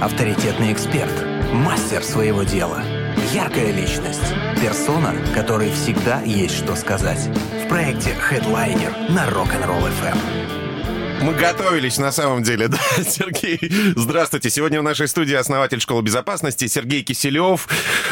авторитетный эксперт, мастер своего дела, яркая личность, персона, которой всегда есть что сказать. В проекте Headliner на Rock'n'Roll FM. Мы готовились на самом деле, да, Сергей. Здравствуйте. Сегодня в нашей студии основатель школы безопасности Сергей Киселев.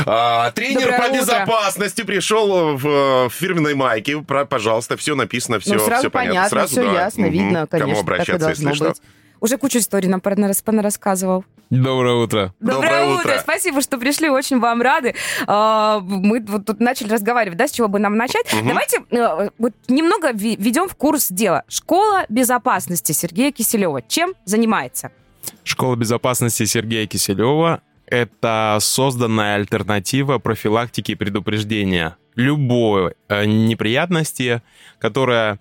А, тренер Доброе по утро. безопасности пришел в, в фирменной майке. Про, пожалуйста, все написано, все, ну, сразу все понятно. понятно, Сразу, все да. ясно, Мгм. видно, конечно. Кому обращаться, так и должно если что. быть. Уже кучу историй нам понарассказывал. Доброе утро. Доброе утро. Спасибо, что пришли, очень вам рады. А, Мы вот тут начали разговаривать, да, с чего бы нам начать. Давайте э, вот немного введем в курс дела. Школа безопасности Сергея Киселева. Чем занимается? Школа безопасности Сергея Киселева — это созданная альтернатива профилактики и предупреждения любой э, неприятности, которая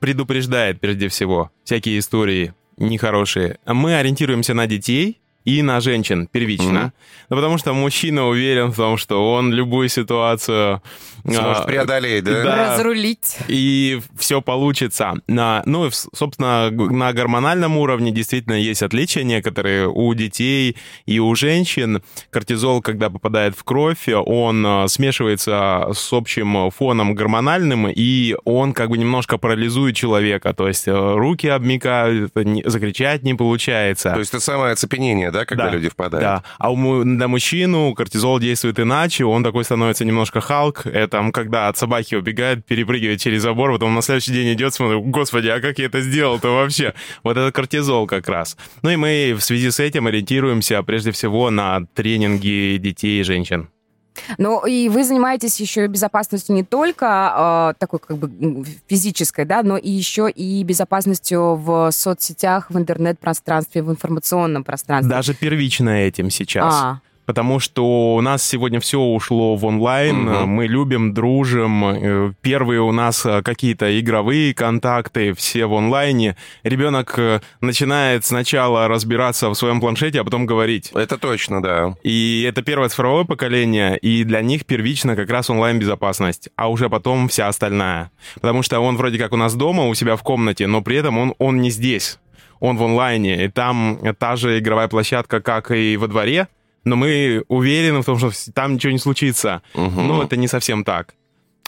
предупреждает прежде всего всякие истории нехорошие. Мы ориентируемся на детей и на женщин первично. Мгм. Ну, потому что мужчина уверен в том, что он любую ситуацию... Сможет а, преодолеть, да? Да. Разрулить. и все получится. На, ну, собственно, на гормональном уровне действительно есть отличия некоторые у детей и у женщин. Кортизол, когда попадает в кровь, он э, смешивается с общим фоном гормональным, и он как бы немножко парализует человека. То есть э, руки обмикают, закричать не получается. То есть это самое оцепенение, да, когда Да, люди впадают? Да. А у, на мужчину кортизол действует иначе, он такой становится немножко Халк. Это там, когда от собаки убегает, перепрыгивает через забор, потом на следующий день идет, смотрит, господи, а как я это сделал-то вообще? Вот это кортизол как раз. Ну и мы в связи с этим ориентируемся прежде всего на тренинги детей и женщин. Ну, и вы занимаетесь еще безопасностью не только э, такой как бы физической, да, но и еще и безопасностью в соцсетях, в интернет-пространстве, в информационном пространстве. Даже первично этим сейчас. А, Потому что у нас сегодня все ушло в онлайн, Мгм. мы любим, дружим. Э, Первые у нас э, какие-то игровые контакты, все в онлайне. Ребенок э, начинает сначала разбираться в своем планшете, а потом говорить. Это точно, да. И это первое цифровое поколение, и для них первично как раз онлайн-безопасность, а уже потом вся остальная. Потому что он вроде как у нас дома, у себя в комнате, но при этом он, он не здесь. Он в онлайне, и там та же игровая площадка, как и во дворе, но мы уверены в том, что там ничего не случится. Мгм. Ну, это не совсем так.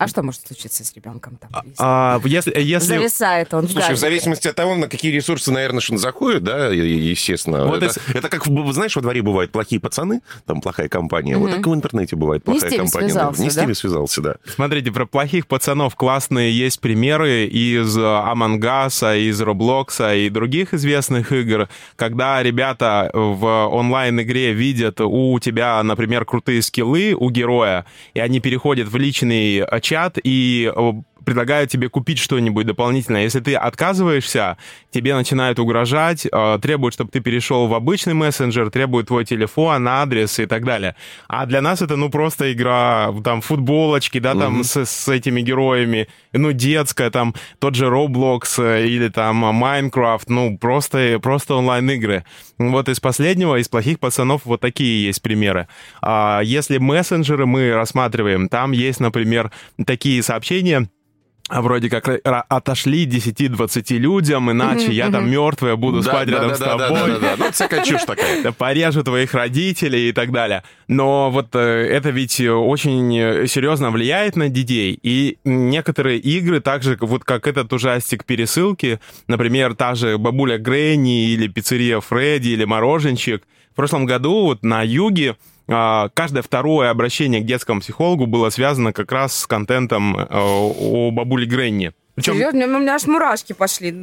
А что может случиться с ребенком там? если А, если, если... Зависает он в Слушай, в зависимости от того, на какие ресурсы, наверное, что он заходит, да, естественно. Вот это, это как, знаешь, во дворе бывают плохие пацаны, там плохая компания. Вот Мгм. так и в интернете бывает Не с плохая теми компания. да. связался, Не с теми связался, да. Смотрите, про плохих пацанов классные есть примеры из Among Us, из Roblox и других известных игр, когда ребята в онлайн-игре видят у тебя, например, крутые скиллы у героя, и они переходят в личный э, чат и э, предлагают тебе купить что-нибудь дополнительное. Если ты отказываешься, тебе начинают угрожать, э, требуют, чтобы ты перешел в обычный мессенджер, требуют твой телефон, адрес и так далее. А для нас это, ну, просто игра, там, футболочки, да, там, с, с этими героями, ну, детская, там, тот же Roblox э, или там Minecraft, ну, просто, просто онлайн-игры. Вот из последнего, из плохих пацанов, вот такие есть примеры. А если мессенджеры мы рассматриваем, там есть, например, такие сообщения, а вроде как ра- отошли 10-20 людям, иначе я там мертвая буду Да, спать да, рядом да, с тобой. да, да, да. Ну, всякая чушь такая. Да, порежу твоих родителей и так далее. Но вот э, это ведь очень э, серьезно влияет на детей. И некоторые игры, так же вот как этот ужастик пересылки, например, та же бабуля Гренни или пиццерия Фредди или мороженщик, в прошлом году вот на юге каждое второе обращение к детскому психологу было связано как раз с контентом э, о бабуле Гренни. Причем Серьезно, у меня аж мурашки пошли.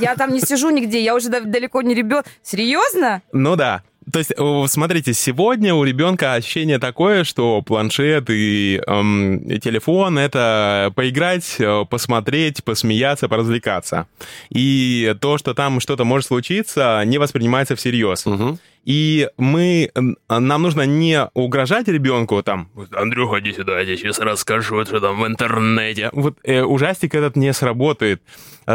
Я там не сижу нигде, я уже да- далеко не ребенок. Серьезно? Ну да. То есть, смотрите, сегодня у ребенка ощущение такое, что планшет и эм, и телефон это поиграть, э, посмотреть, посмеяться, поразвлекаться. И то, что там что-то может случиться, не воспринимается всерьез. Мгм. И мы, нам нужно не угрожать ребенку там, «Вот, Андрюха, иди сюда, я тебе сейчас расскажу, что там в интернете. Вот э, ужастик этот не сработает.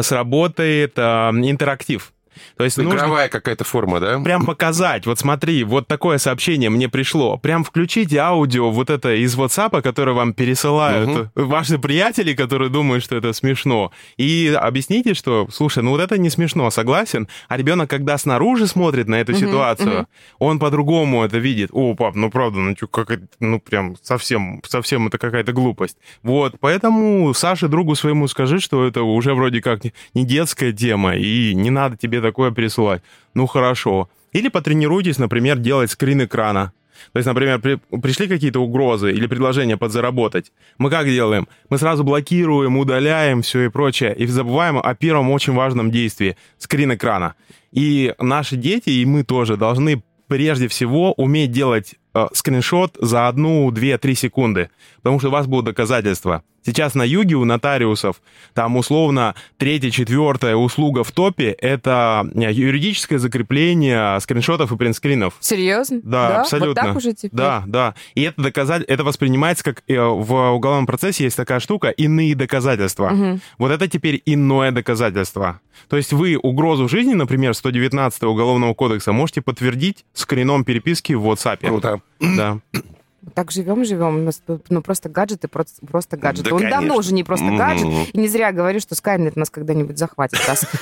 Сработает э, интерактив. То есть Игровая нужно какая-то форма, да? прям показать, вот смотри, вот такое сообщение мне пришло. Прям включите аудио вот это из WhatsApp, которое вам пересылают ваши приятели, которые думают, что это смешно. И объясните, что, слушай, ну вот это не смешно, согласен? А ребенок, когда снаружи смотрит на эту ситуацию, он по-другому это видит. О, пап, ну правда, ну чё, как это, ну прям совсем, совсем это какая-то глупость. Вот, поэтому Саше, другу своему, скажи, что это уже вроде как не- не детская тема, и не надо тебе такое пересылать. Ну хорошо. Или потренируйтесь, например, делать скрин экрана. То есть, например, при- пришли какие-то угрозы или предложения подзаработать. Мы как делаем? Мы сразу блокируем, удаляем все и прочее, и забываем о первом очень важном действии — скрин экрана. И наши дети, и мы тоже должны прежде всего уметь делать э, скриншот за одну, две, три секунды, потому что у вас будут доказательства. Сейчас на юге у нотариусов там условно третья, четвертая услуга в топе — это э, юридическое закрепление скриншотов и принтскринов. Серьезно? Да, абсолютно. Вот так уже теперь? Да, да. И это доказать, это воспринимается как э, в уголовном процессе есть такая штука иные доказательства. Вот это теперь иное доказательство. То есть вы угрозу жизни, например, 119 уголовного кодекса можете подтвердить скрином переписки в WhatsApp. Круто. Да. Так живем, живем. У нас ну, просто гаджеты, просто, просто гаджеты. Да, Он давно конечно. уже не просто Мгм. гаджет. И не зря говорю, что Skynet нас когда-нибудь захватит.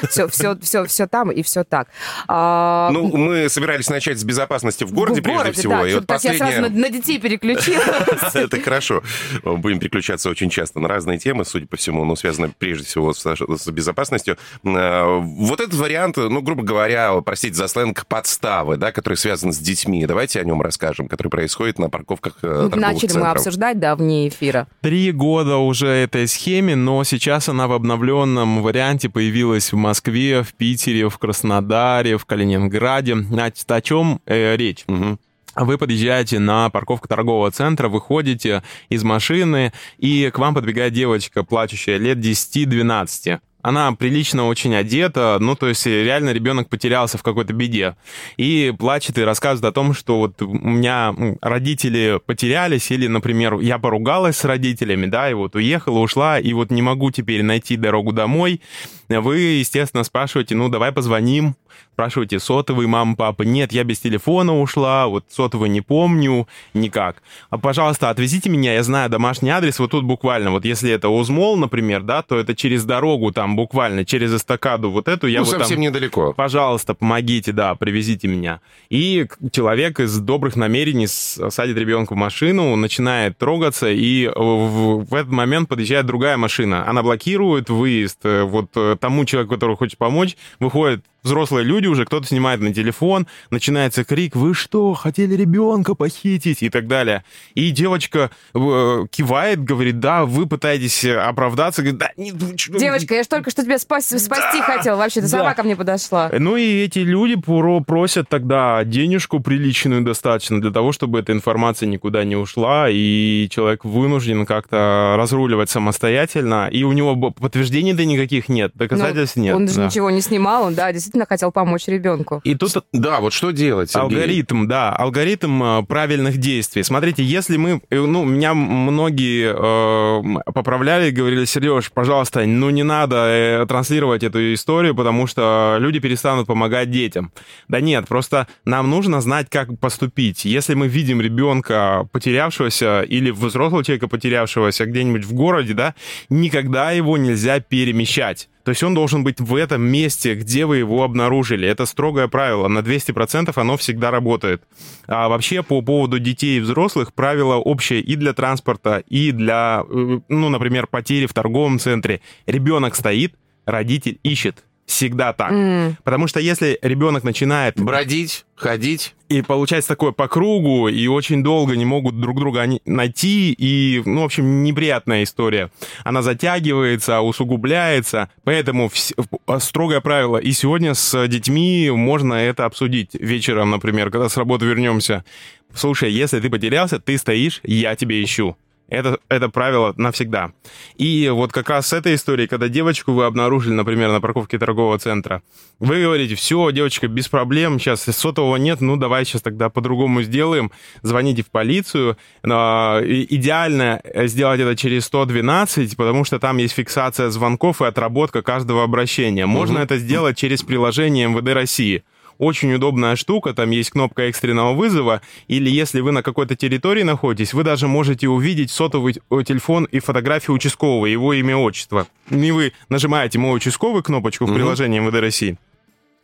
Все, все, все, все там и все так. А, Ну, мы собирались начать с безопасности в городе, в прежде всего. да, и что-то вот так я сразу на, детей переключилась. Это хорошо. Будем переключаться очень часто на разные темы, судя по всему, но связаны прежде всего с, безопасностью. Э, Вот этот вариант, ну, грубо говоря, простите за сленг, подставы, да, который связан с детьми. Давайте о нем расскажем, который происходит на парковках э, Ну, торговых Начали мы центров. обсуждать, да, вне эфира. Три года уже этой схеме, но сейчас она в обновленном варианте появилась в Москве, в Питере, в Краснодаре, в Калининграде. Значит, о чем э, речь? Мгм. Вы подъезжаете на парковку торгового центра, выходите из машины, и к вам подбегает девочка, плачущая, лет 10-12. Она прилично очень одета, ну, то есть реально ребенок потерялся в какой-то беде. И плачет и рассказывает о том, что вот у меня родители потерялись, или, например, я поругалась с родителями, да, и вот уехала, ушла, и вот не могу теперь найти дорогу домой. Вы, естественно, спрашиваете, ну, давай позвоним, спрашиваете, сотовый, мама, папа, нет, я без телефона ушла, вот сотовый не помню, никак. А, пожалуйста, отвезите меня, я знаю домашний адрес, вот тут буквально, вот если это Узмол, например, да, то это через дорогу там буквально, через эстакаду вот эту, я Ну, вот там... совсем недалеко. Пожалуйста, помогите, да, привезите меня. И человек из добрых намерений садит ребенка в машину, начинает трогаться, и в, в этот момент подъезжает другая машина. Она блокирует выезд э, вот э, тому человеку, который хочет помочь, выходят взрослые люди уже, кто-то снимает на телефон, начинается крик, вы что, хотели ребенка похитить и так далее. И девочка э, кивает, говорит, да, вы пытаетесь оправдаться, говорит, да, не, вы чё, Девочка, я ж только что тебя спасти, спасти хотела. Вообще, ты сама Да. ко мне подошла. ну и эти люди про- просят тогда денежку приличную достаточно для того, чтобы эта информация никуда не ушла, и человек вынужден как-то разруливать самостоятельно, и у него подтверждений-то никаких нет, доказательств Ну, нет. Он же да. ничего не снимал, он, да, действительно хотел помочь ребенку. И тут Да, вот что делать, Сергей? Алгоритм, да, алгоритм э, правильных действий. Смотрите, если мы, э, ну, меня многие э, поправляли и говорили, Сереж, пожалуйста, ну не надо э, транслировать эту историю, потому что люди перестанут помогать детям. Да нет, просто нам нужно знать, как поступить. Если мы видим ребенка потерявшегося или взрослого человека потерявшегося где-нибудь в городе, да, никогда его нельзя перемещать. То есть он должен быть в этом месте, где вы его обнаружили. Это строгое правило. На 200% оно всегда работает. А вообще по поводу детей и взрослых правило общее и для транспорта, и для, э, ну, например, потери в торговом центре. Ребенок стоит, родитель ищет. Всегда так. М. Потому что если ребенок начинает Бродить, ходить. и получается такое по кругу, и очень долго не могут друг друга найти, и, ну, в общем, неприятная история. Она затягивается, усугубляется, поэтому вс- э, строгое правило. И сегодня с детьми можно это обсудить вечером, например, когда с работы вернемся. Слушай, если ты потерялся, ты стоишь, я тебя ищу. Это, это правило навсегда. И вот как раз с этой историей, когда девочку вы обнаружили, например, на парковке торгового центра, вы говорите, все, девочка, без проблем, сейчас сотового нет, ну давай сейчас тогда по-другому сделаем, звоните в полицию. Идеально сделать это через 112, потому что там есть фиксация звонков и отработка каждого обращения. Можно угу. это сделать через приложение МВД России очень удобная штука, там есть кнопка экстренного вызова, или если вы на какой-то территории находитесь, вы даже можете увидеть сотовый телефон и фотографию участкового, его имя, отчество. И вы нажимаете «Мой участковый» кнопочку в приложении МВД России,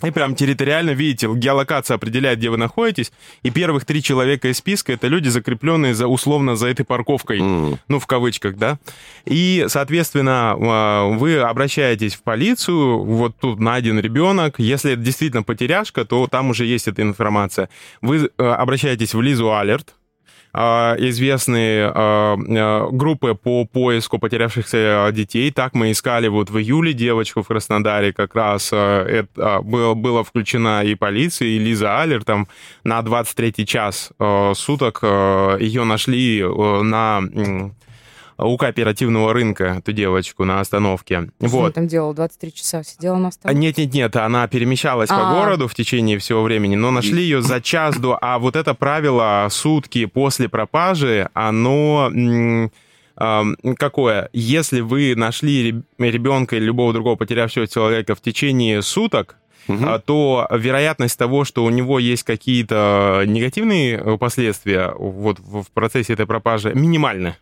и прям территориально, видите, геолокация определяет, где вы находитесь, и первых три человека из списка — это люди, закрепленные за, условно за этой парковкой, mm. ну, в кавычках, да. И, соответственно, а, вы обращаетесь в полицию, вот тут найден ребенок, если это действительно потеряшка, то там уже есть эта информация. Вы э, обращаетесь в Лизу Алерт, известные а, а, группы по поиску потерявшихся детей. Так мы искали вот в июле девочку в Краснодаре, как раз это было, было включена и полиция, и Лиза Аллер, там на 23 час суток ее нашли на у кооперативного рынка, эту девочку на остановке. Что вот. она там делала? 23 часа сидела на остановке? Нет-нет-нет, она перемещалась А-а-а. по городу в течение всего времени, но нашли ее за час до... А вот это правило сутки после пропажи, оно какое? Если вы нашли ребенка или любого другого потерявшего человека в течение суток, угу. то вероятность того, что у него есть какие-то негативные последствия вот в процессе этой пропажи, минимальна.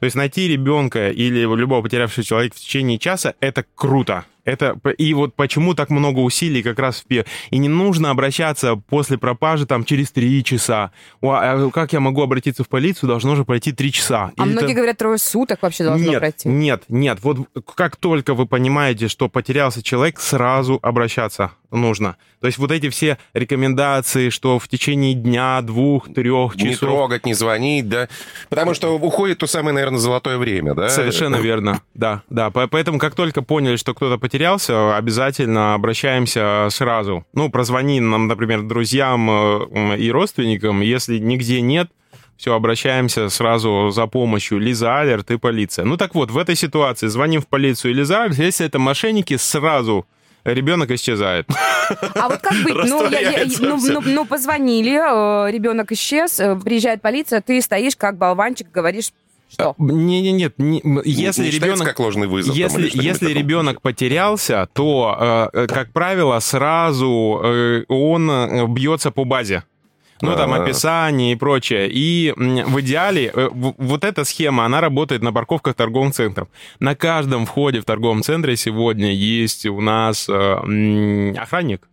То есть найти ребенка или любого потерявшего человека в течение часа — это круто. Это, и вот почему так много усилий как раз в пе... И не нужно обращаться после пропажи там через три часа. О, а как я могу обратиться в полицию? Должно же пройти три часа. А Или многие это... говорят, трое суток вообще должно нет, пройти. Нет, нет. Вот как только вы понимаете, что потерялся человек, сразу обращаться нужно. То есть вот эти все рекомендации, что в течение дня, двух, трех часов... Не трогать, не звонить, да? Потому что уходит то самое, наверное, золотое время, да? Совершенно верно, да, да. Поэтому как только поняли, что кто-то потерялся, потерялся, обязательно обращаемся сразу. Ну, прозвони нам, например, друзьям э, и родственникам. Если нигде нет, все, обращаемся сразу за помощью Лиза Алерт и полиция. Ну так вот, в этой ситуации звоним в полицию Лиза Алерт, если это мошенники, сразу ребенок исчезает. А вот как быть? Ну, я, я, ну, ну, ну, позвонили, э, ребенок исчез, э, приезжает полиция, ты стоишь как болванчик, говоришь, что? Не, не, нет, не, если не ребенок как ложный вызов. Если там, если ребенок потерялся, то, э, как правило, сразу э, он э, бьется по базе. Ну, там а. описание и прочее. И в идеале э, вот эта схема, она работает на парковках торговых центров. На каждом входе в торговом центре сегодня есть у нас э, охранник,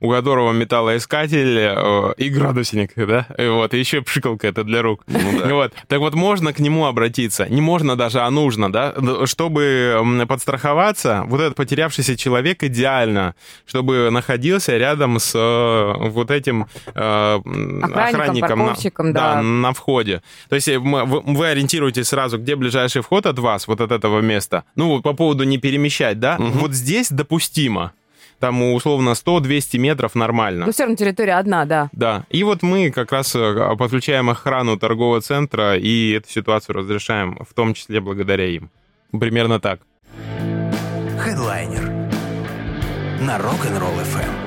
у которого металлоискатель э, и градусник, да, и вот, и еще пшикалка это для рук. Ну, да. Вот, так вот, можно к нему обратиться, не можно даже, а нужно, да, чтобы подстраховаться, вот этот потерявшийся человек идеально, чтобы находился рядом с э, вот этим э, охранником, охранником на, да. да, на входе. То есть вы, вы ориентируетесь сразу, где ближайший вход от вас, вот от этого места. Ну, по поводу не перемещать, да, угу. вот здесь допустимо там условно 100-200 метров нормально. Но все равно территория одна, да. Да. И вот мы как раз э, подключаем охрану торгового центра и эту ситуацию разрешаем, в том числе благодаря им. Примерно так. Хедлайнер на Rock'n'Roll FM.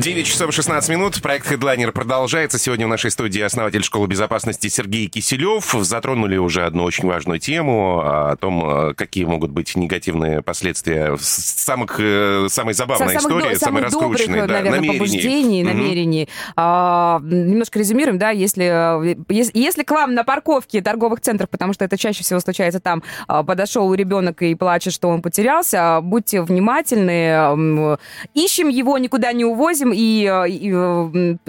9 часов 16 минут. Проект Headliner продолжается. Сегодня в нашей студии основатель школы безопасности Сергей Киселев. Затронули уже одну очень важную тему о том, какие могут быть негативные последствия самых, э, самой забавной самых, истории, до, самой раскрученной. Да, наверное, намерений. побуждений, намерений. Угу. А, немножко резюмируем, да, если, если, если к вам на парковке торговых центров, потому что это чаще всего случается там, а, подошел ребенок и плачет, что он потерялся, будьте внимательны, ищем его, никуда не увозим, ищем и, э, и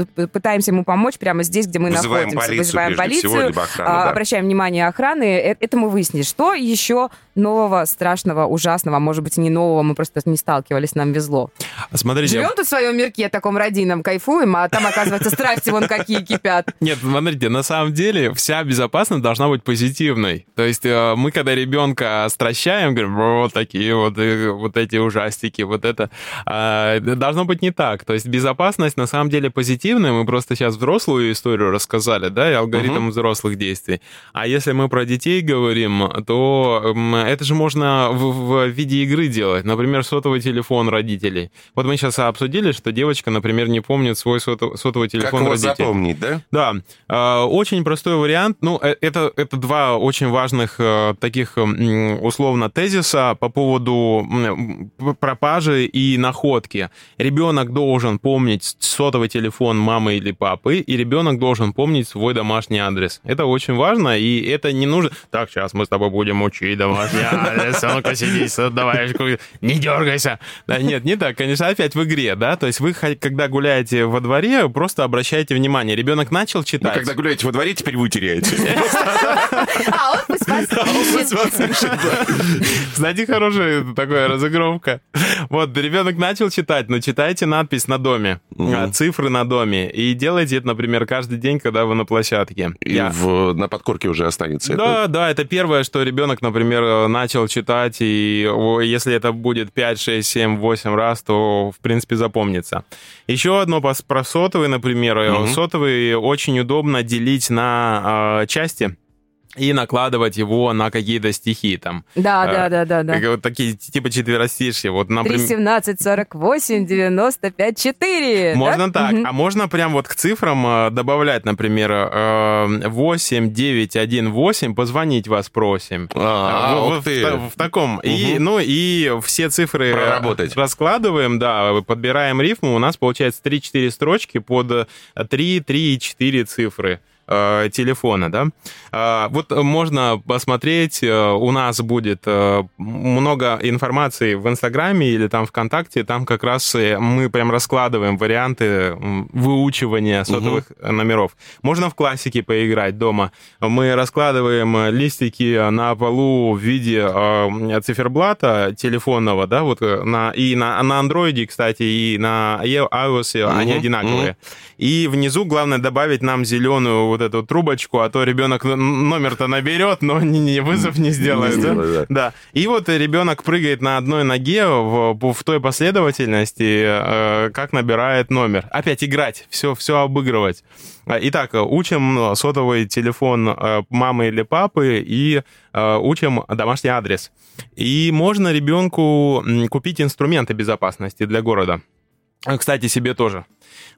э, пытаемся ему помочь прямо здесь, где мы Вызываем находимся. Полицию, Вызываем полицию, всего, охрану, а, да. обращаем внимание охраны. Э, это мы выяснили. Что еще нового, страшного, ужасного, а может быть, не нового, мы просто не сталкивались, нам везло? Смотрите, Живем тут в своем мирке таком родийном, кайфуем, а там, оказывается, страсти вон какие кипят. Нет, смотрите, на самом деле вся безопасность должна быть позитивной. То есть э, мы, когда ребенка стращаем, говорим, вот такие вот, э, вот эти ужастики, вот это, а, должно быть не так. То есть безопасность на самом деле позитивная. Мы просто сейчас взрослую историю рассказали, да, и алгоритм взрослых действий. А если мы про детей говорим, то это же можно в, в виде игры делать. Например, сотовый телефон родителей. Вот мы сейчас обсудили, что девочка, например, не помнит свой сото- сотовый Как телефон его родителей. запомнить, да? Да, э, очень простой вариант. Ну, э, это, это два очень важных э, таких условно тезиса по поводу пропажи и находки. Ребенок должен помнить сотовый телефон мамы или папы, и ребенок должен помнить свой домашний адрес. Это очень важно, и это не нужно... Так, сейчас мы с тобой будем учить домашний адрес. А Ну-ка, сиди, давай, не дергайся. Да, нет, не так, конечно, опять в игре, да, то есть вы, когда гуляете во дворе, просто обращайте внимание. Ребенок начал Ну, читать. когда гуляете во дворе, теперь вы теряете. А он вас. Кстати, хорошая такая разыгровка. Вот, ребенок начал читать, но читайте надпись на доме, Мгм. а, цифры на доме. И делайте это, например, каждый день, когда вы на площадке. И на подкорке уже останется. Да, да, это первое, что ребенок, например, э, начал читать, и если это будет 5, 6, 7, 8 раз, то, в принципе, запомнится. Еще одно про сотовый, например. Э. Сотовый очень удобно делить на э, части и накладывать его на какие-то стихи там. Да, А, да, да, да, да. Как Вот такие типа четверостишья. Вот, 3, например, 17, 48, 95, 4. Можно так, Мгм. а можно прям вот к цифрам э, добавлять, например, э, 8, 9, 1, 8, позвонить вас просим. А, В- ух ты. в- в таком. И, Мгм. ну, и все цифры Проработать. раскладываем, да, подбираем рифму. У нас получается 3-4 строчки под 3, 3 и 4 цифры э, телефона, да. А, Вот можно посмотреть, э, у нас будет э, много информации в Инстаграме или там ВКонтакте, там как раз э, мы прям раскладываем варианты выучивания сотовых номеров. Можно в классике поиграть дома. Мы раскладываем э, листики на полу в виде э, циферблата телефонного, да, вот э, на, и на, на андроиде, кстати, и на iOS они Мгм, одинаковые. И внизу главное добавить нам зеленую вот эту трубочку, а то ребенок номер-то наберет, но не, вызов не сделает. Не да? сделает, да. Да. И вот ребенок прыгает на одной ноге в, в той последовательности, э, как набирает номер. Опять играть, все, все обыгрывать. Итак, учим сотовый телефон э, мамы или папы и э, учим домашний адрес. И можно ребенку купить инструменты безопасности для города. Кстати, себе тоже.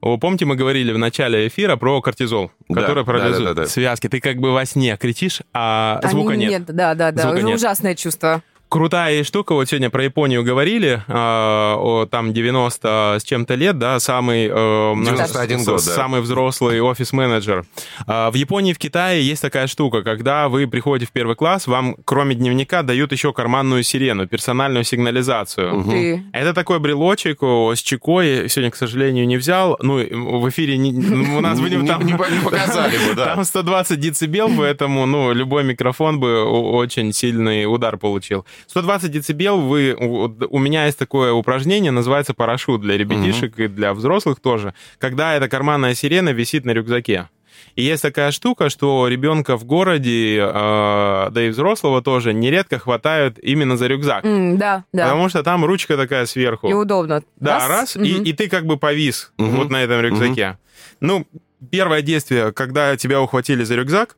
О, Помните, мы говорили в начале эфира про кортизол, Да, который да, парализует да, да, да. связки. Ты как бы во сне кричишь, а Они- звука нет. Да, да, да. Звука Уже нет. ужасное чувство. Крутая штука, вот сегодня про Японию говорили, о, там 90 с чем-то лет, да, самый... э, 91 с- год, да. Самый взрослый офис-менеджер. А, В Японии и в Китае есть такая штука, когда вы приходите в первый класс, вам кроме дневника дают еще карманную сирену, персональную сигнализацию. Ты. Это такой брелочек с чекой, сегодня, к сожалению, не взял. Ну, в эфире не- у нас бы не, там- не не показали бы, да. Там 120 децибел, поэтому, ну, любой микрофон бы очень сильный удар получил. 120 децибел, вы, у у меня есть такое упражнение, называется парашют для ребятишек и для взрослых тоже, когда эта карманная сирена висит на рюкзаке. И есть такая штука, что ребенка в городе, э, да и взрослого тоже, нередко хватают именно за рюкзак. М, Да, да. Потому что там ручка такая сверху. И удобно. Да, раз, и, Мгм. и ты как бы повис Мгм. вот на этом рюкзаке. Ну, первое действие, когда тебя ухватили за рюкзак,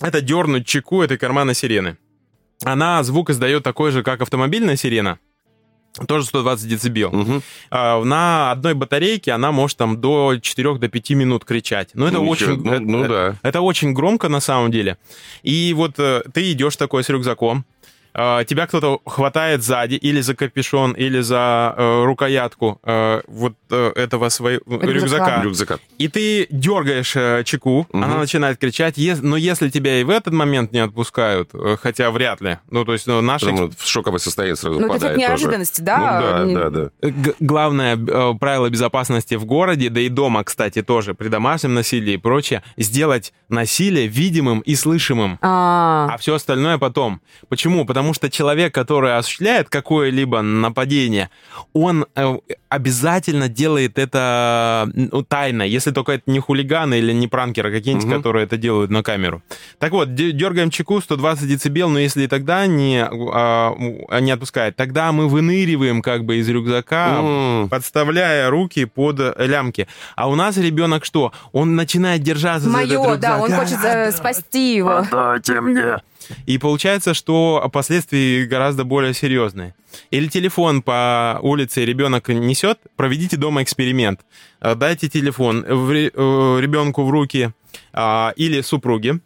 это дернуть чеку этой кармана сирены. Она звук издает такой же, как автомобильная сирена, тоже 120 децибел. А, на одной батарейке она может там до 4 до 5 минут кричать. Но это Ну, очень... ничего, ну- э, ну э, да. Это очень громко на самом деле. И вот э, ты идешь такой с рюкзаком, тебя кто-то хватает сзади или за капюшон, или за э, рукоятку э, вот э, этого своего рюкзака. Рюкзака. И ты дергаешь э, чеку, Мгм. она начинает кричать, Ес- но если тебя и в этот момент не отпускают, э, хотя вряд ли, ну то есть ну, наши Потому в шоковое состояние сразу Ну, это тоже. неожиданности, Ну да? да, Не- да, да. Г- главное э, правило безопасности в городе, да и дома, кстати, тоже, при домашнем насилии и прочее, сделать насилие видимым и слышимым. А, А все остальное потом. Почему? Потому потому что человек, который осуществляет какое-либо нападение, он э, обязательно делает это ну, тайно, если только это не хулиганы или не пранкеры какие-нибудь, угу. которые это делают на камеру. Так вот, дергаем чеку 120 децибел, но если и тогда не, а, не отпускает, тогда мы выныриваем как бы из рюкзака, mm. подставляя руки под лямки. А у нас ребенок что? Он начинает держаться Мое, за этот рюкзак. да, он хочет а, спасти его. Отдайте мне. И получается, что последствия гораздо более серьезные. Или телефон по улице ребенок несет, проведите дома эксперимент. Э, дайте телефон в, э, ребенку в руки а, или супруге,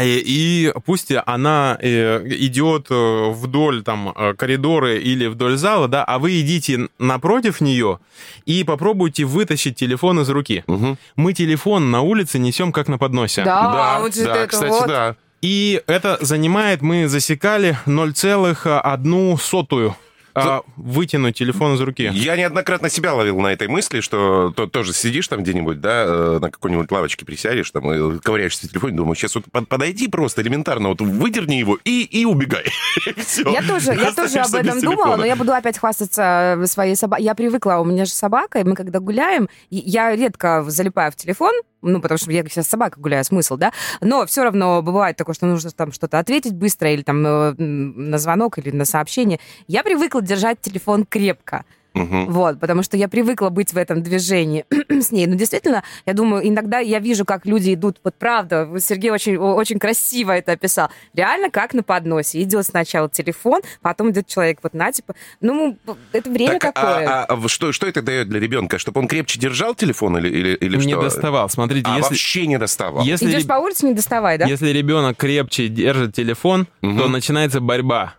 и пусть она э, идет вдоль там коридора или вдоль зала, да, а вы идите напротив нее и попробуйте вытащить телефон из руки. Угу. Мы телефон на улице несем как на подносе. Да, да, вот да это кстати, вот. да. И это занимает, мы засекали 0,1 сотую а, вытянуть телефон из руки. Я неоднократно себя ловил на этой мысли, что то, тоже сидишь там где-нибудь, да, э, на какой-нибудь лавочке присядешь, там, и ковыряешься в телефоне, думаю, сейчас вот подойди просто элементарно, вот выдерни его и, и убегай. Я тоже, я тоже об этом думала, но я буду опять хвастаться своей собакой. Я привыкла, у меня же собака, и мы когда гуляем, я редко залипаю в телефон, ну, потому что я сейчас с собакой гуляю, смысл, да, но все равно бывает такое, что нужно там что-то ответить быстро или там э, на звонок или на сообщение. Я привыкла держать телефон крепко. Угу. Вот, потому что я привыкла быть в этом движении с ней. Но действительно, я думаю, иногда я вижу, как люди идут, вот правда, Сергей очень, очень красиво это описал. Реально, как на подносе. Идет сначала телефон, потом идет человек, вот на, типа, ну, это время так, а, такое. А, а, а что, что это дает для ребенка? Чтобы он крепче держал телефон или, или, или не что? Не доставал. Смотрите, а, если... вообще не доставал. Если Идешь по улице, не доставай, да? Если ребенок крепче держит телефон, угу. то начинается борьба.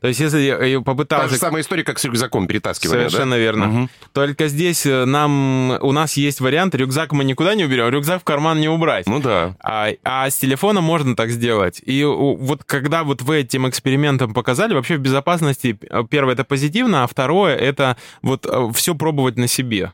То есть, если попытался... Та же самая история, как с рюкзаком перетаскивания, Совершенно да? верно. Угу. Только здесь э, нам... У нас есть вариант, рюкзак мы никуда не уберем, рюкзак в карман не убрать. Ну да. А, а с телефона можно так сделать. И вот когда вот вы этим экспериментом показали, вообще в безопасности, э, первое, это позитивно, а второе, это вот э, все пробовать на себе.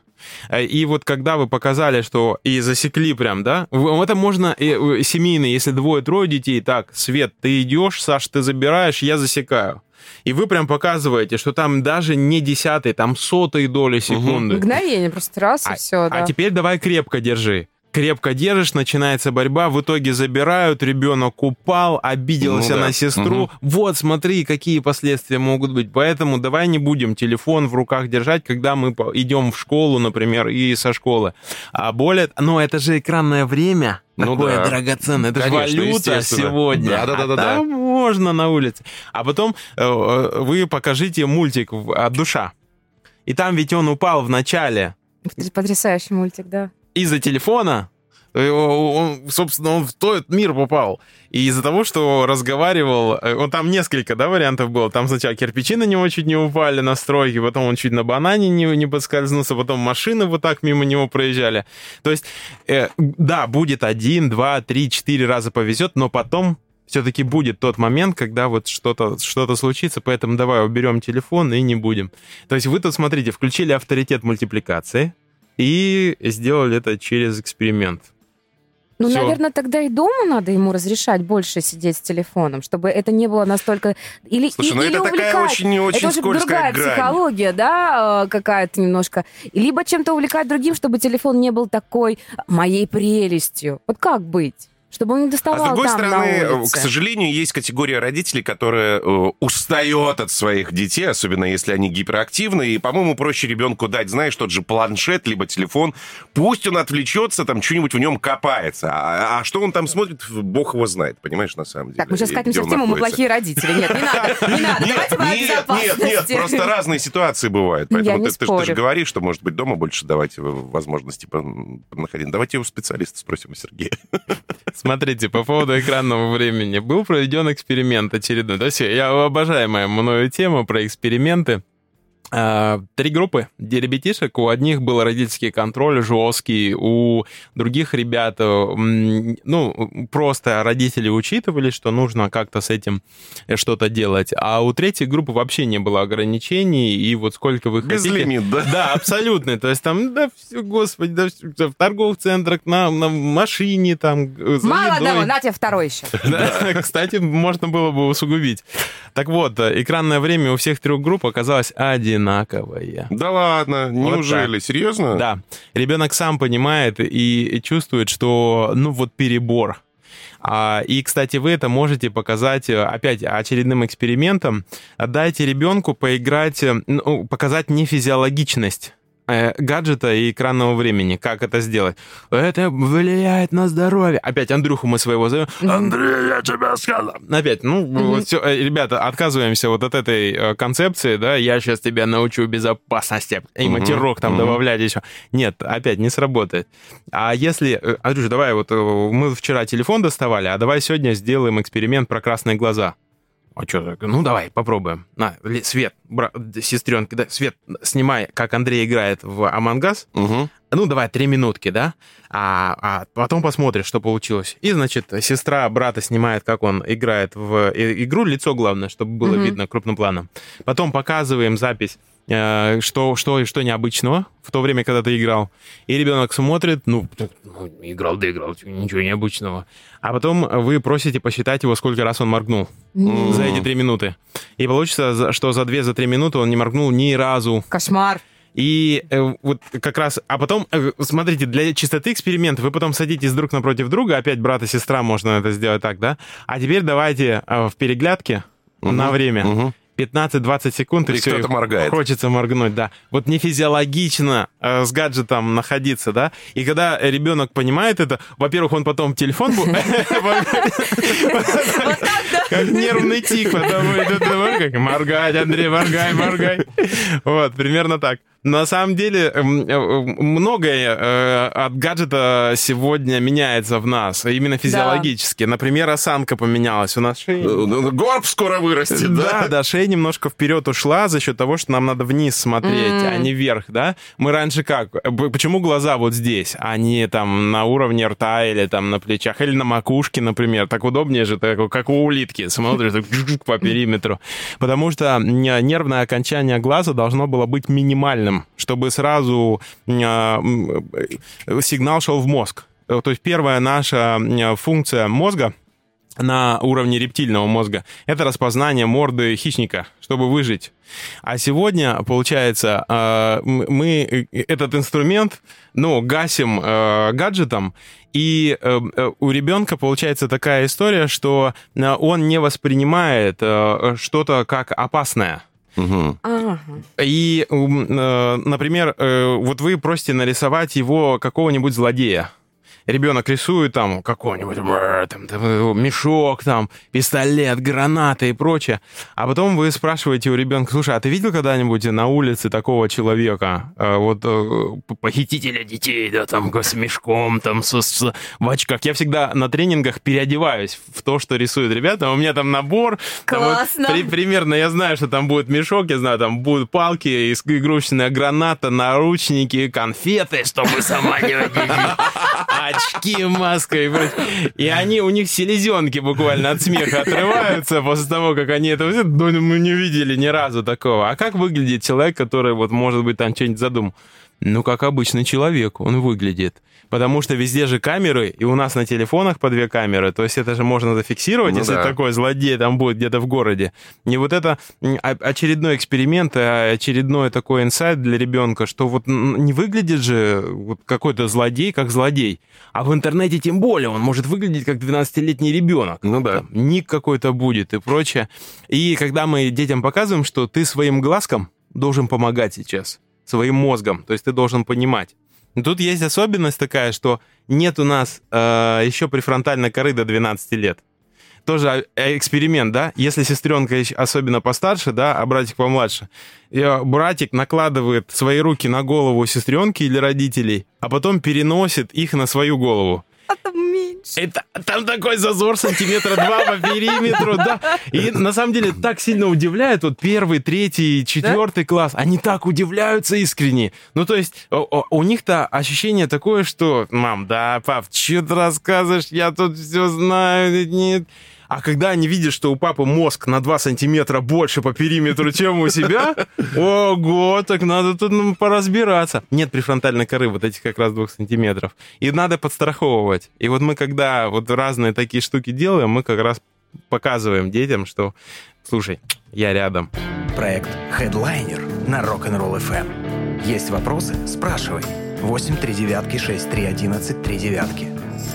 И вот когда вы показали, что и засекли прям, да, это можно и, семейно, если двое-трое детей, так, Свет, ты идешь, Саш, ты забираешь, я засекаю. И вы прям показываете, что там даже не десятый, там сотой доли секунды. Угу. Мгновение, просто раз и а, все, да. А теперь давай крепко держи крепко держишь, начинается борьба, в итоге забирают, ребенок упал, обиделся ну, да. на сестру. Угу. Вот, смотри, какие последствия могут быть. Поэтому давай не будем телефон в руках держать, когда мы идем в школу, например, и со школы. А более... Но это же экранное время. Ну Такое да. драгоценное. Это Конечно, же валюта сегодня. Да, да, да, да, а там да. можно на улице. А потом э, э, вы покажите мультик от душа. И там ведь он упал в начале. Потрясающий мультик, да из-за телефона, он, собственно, он в тот мир попал. И из-за того, что разговаривал, э, он там несколько, да, вариантов было. Там сначала кирпичи на него чуть не упали на стройке, потом он чуть на банане не, не подскользнулся, потом машины вот так мимо него проезжали. То есть, э, да, будет один, два, три, четыре раза повезет, но потом все-таки будет тот момент, когда вот что-то что случится, поэтому давай уберем телефон и не будем. То есть вы тут, смотрите, включили авторитет мультипликации, и сделали это через эксперимент. Ну, Все. наверное, тогда и дома надо ему разрешать больше сидеть с телефоном, чтобы это не было настолько... Или, Слушай, и, ну или это увлекать. такая очень, очень это уже другая грань. психология, да, э, какая-то немножко. Либо чем-то увлекать другим, чтобы телефон не был такой моей прелестью. Вот как быть? Чтобы он не доставал А с другой там, стороны, к сожалению, есть категория родителей, которая э, устает от своих детей, особенно если они гиперактивны, и, по-моему, проще ребенку дать, знаешь, тот же планшет, либо телефон, пусть он отвлечется, там что-нибудь в нем копается, а, а что он там смотрит, бог его знает, понимаешь, на самом деле. Так, мы сейчас скатимся в тему, мы плохие родители. Нет, не надо, не надо, давайте Нет, нет, нет, просто разные ситуации бывают, поэтому ты же говоришь, что, может быть, дома больше давайте возможности находить. Давайте у специалиста спросим у Сергея. Смотрите, по поводу экранного времени. Был проведен эксперимент очередной. То есть я обожаю мою мною тему про эксперименты. Э, три группы ребятишек. У одних был родительский контроль жесткий, у других ребят, э, ну, просто родители учитывали, что нужно как-то с этим что-то делать. А у третьей группы вообще не было ограничений, и вот сколько вы Без хотите... лимит, да? Да, абсолютно. То есть там, да, все, господи, да, в торговых центрах, на, на машине, там, Мало едой. того, на тебе второй еще. Да, Кстати, можно было бы усугубить. Так вот, э, экранное время у всех трех групп оказалось одинаковое. Да ладно, неужели? Серьезно? Да. Ребенок сам понимает и чувствует, что, ну, вот перебор. А, и, кстати, вы это можете показать, э, опять, очередным экспериментом. Дайте ребенку поиграть, э, ну, показать нефизиологичность э, гаджета и экранного времени. Как это сделать? Это влияет на здоровье. Опять Андрюху мы своего зовем. Андрей, я тебя сказал. Опять, ну, вот всё, э, ребята, отказываемся вот от этой э, концепции, да, я сейчас тебя научу безопасности. И матерок там добавлять еще. Нет, опять не сработает. А если... Андрюш, давай вот мы вчера телефон доставали, а давай сегодня сделаем эксперимент про красные глаза. А что так? Ну, давай, попробуем. На, Свет, бра... сестренка, да, Свет, снимай, как Андрей играет в Амангас. Мгм. Ну, давай, три минутки, да? А, а потом посмотришь, что получилось. И, значит, сестра брата снимает, как он играет в и- игру, лицо главное, чтобы было Мгм. видно крупным планом. Потом показываем запись, э, что, что и что необычного в то время, когда ты играл. И ребенок смотрит, ну, ну, играл, да играл, ничего необычного. А потом вы просите посчитать его, сколько раз он моргнул М. за эти три минуты. И получится, что за две, за три минуты он не моргнул ни разу. Кошмар. И э, вот как раз, а потом, э, смотрите, для чистоты эксперимента вы потом садитесь друг напротив друга, опять брат и сестра, можно это сделать так, да? А теперь давайте э, в переглядке Мгм, на время. мгм. 15-20 секунд, и, И все, моргает. хочется моргнуть, да. Вот не физиологично э, с гаджетом находиться, да. И когда ребенок понимает это, во-первых, он потом телефон будет... Как нервный тик, потом будет это, как моргать, Андрей, моргай, моргай. Вот, примерно так. На самом деле, м, э, многое э, от гаджета сегодня меняется в нас, именно физиологически. Например, осанка поменялась. У нас шея... Э, ну, Горб скоро вырастет, Да, да? да, шея немножко вперед ушла за счет того, что нам надо вниз смотреть, а не вверх, да? Мы раньше как? Почему глаза вот здесь, а не там на уровне рта или там на плечах, или на макушке, например? Так удобнее же, так, как у улитки, смотришь так, по периметру. Потому что нервное окончание глаза должно было быть минимальным, чтобы сразу а, э, сигнал шел в мозг. Э, То есть первая наша м, функция мозга на уровне рептильного мозга. Это распознание морды хищника, чтобы выжить. А сегодня, получается, м- мы э, этот инструмент, ну, гасим гаджетом, и у ребенка получается такая история, что он не воспринимает что-то как опасное. Мгм. Ага. И, э, например, э, вот вы просите нарисовать его какого-нибудь злодея. Ребенок рисует там какой-нибудь там, там, э, мешок, там, пистолет, гранаты и прочее. А потом вы спрашиваете у ребенка, слушай, а ты видел когда-нибудь на улице такого человека, э, вот э, похитителя детей, да, там, с мешком, там, с, с- в очках? Я всегда на тренингах переодеваюсь в то, что рисуют ребята. У меня там набор. там вот Классно. при- примерно я знаю, что там будет мешок, я знаю, там будут палки, игрушечная граната, наручники, конфеты, чтобы сама не очки, маска и. И они, у них селезенки буквально от смеха отрываются после того, как они это... все- Ну, мы не видели ни разу такого. А как выглядит человек, который вот, может быть, там что-нибудь задумал? Ну, как обычный человек он выглядит. Потому что везде же камеры, и у нас на телефонах по две камеры, то есть это же можно зафиксировать, Ну если да. такой злодей там будет где-то в городе. И вот это очередной эксперимент, а очередной такой инсайт для ребенка, что вот не выглядит же вот какой-то злодей как злодей, а в интернете тем более он может выглядеть как 12-летний ребенок. Ну да. Там ник какой-то будет и прочее. И когда мы детям показываем, что ты своим глазком должен помогать сейчас, своим мозгом, то есть ты должен понимать. Тут есть особенность такая, что нет у нас э, еще префронтальной коры до 12 лет. Тоже э, эксперимент, да? Если сестренка особенно постарше, да, а братик помладше, э, братик накладывает свои руки на голову сестренки или родителей, а потом переносит их на свою голову. А там мень. Это, там такой зазор сантиметра два по периметру, да. И на самом деле так сильно удивляет, вот первый, третий, четвертый да? класс, они так удивляются искренне. Ну, то есть у, них-то ощущение такое, что, мам, да, пап, что ты рассказываешь, я тут все знаю, нет. А когда они видят, что у папы мозг на 2 сантиметра больше по периметру, чем у себя, ого, так надо тут ну, поразбираться. Нет префронтальной коры вот этих как раз 2 сантиметров. И надо подстраховывать. И вот мы, когда вот разные такие штуки делаем, мы как раз показываем детям, что, слушай, я рядом. Проект Headliner на Rock'n'Roll FM. Есть вопросы? Спрашивай. 8 3 девятки 6 3 11 3 девятки.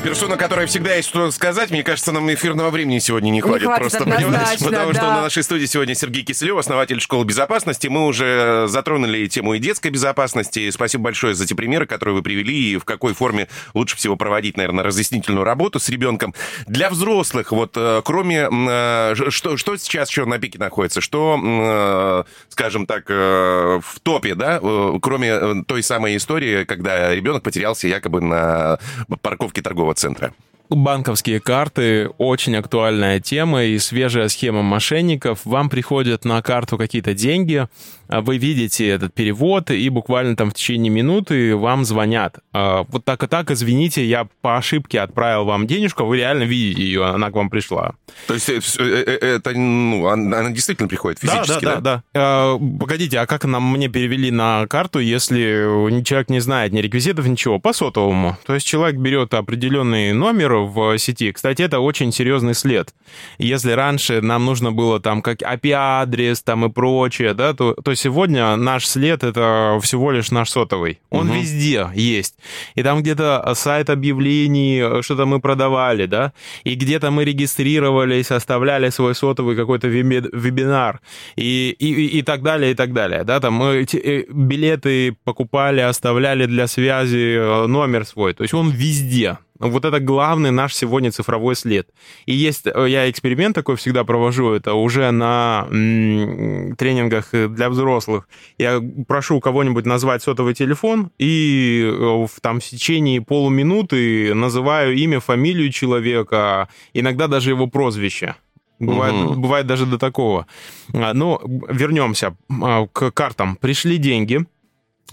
Персона, которая всегда есть что сказать, мне кажется, нам эфирного времени сегодня не хватит. Не хватит просто, понимаешь? Потому да. что на нашей студии сегодня Сергей Киселев, основатель школы безопасности. Мы уже затронули тему и детской безопасности. Спасибо большое за те примеры, которые вы привели, и в какой форме лучше всего проводить, наверное, разъяснительную работу с ребенком. Для взрослых, вот э, кроме... Э, что, что сейчас еще на пике находится? Что, э, скажем так, в топе, да? Кроме той самой истории, когда ребенок потерялся якобы на парковке торгового торгового центра. Банковские карты – очень актуальная тема и свежая схема мошенников. Вам приходят на карту какие-то деньги, вы видите этот перевод, и буквально там в течение минуты вам звонят. А, вот так и так, извините, я по ошибке отправил вам денежку, вы реально видите ее, она к вам пришла. То есть э, э, э, это, ну, она действительно приходит физически, да? Да, да, да. Погодите, а как нам мне перевели на карту, если человек не знает ни реквизитов, ничего, по сотовому? То есть человек берет определенный номер в сети. Кстати, это очень серьезный след. Если раньше нам нужно было там как API-адрес там и прочее, да, то, то сегодня наш след — это всего лишь наш сотовый. Он угу. везде есть. И там где-то сайт объявлений, что-то мы продавали, да, и где-то мы регистрировались, оставляли свой сотовый какой-то вебинар, и, и, и так далее, и так далее, да, там мы э, билеты покупали, оставляли для связи э, номер свой, то есть он везде, вот это главный наш сегодня цифровой след. И есть, э, я эксперимент такой всегда провожу, это уже на тренингах для взрослых. Я прошу кого-нибудь назвать сотовый телефон, и э, в, там в течение полуминуты называю имя, фамилию человека, иногда даже его прозвище. Бывает, угу. бывает даже до такого. А, Но ну, вернемся а, к картам. Пришли деньги,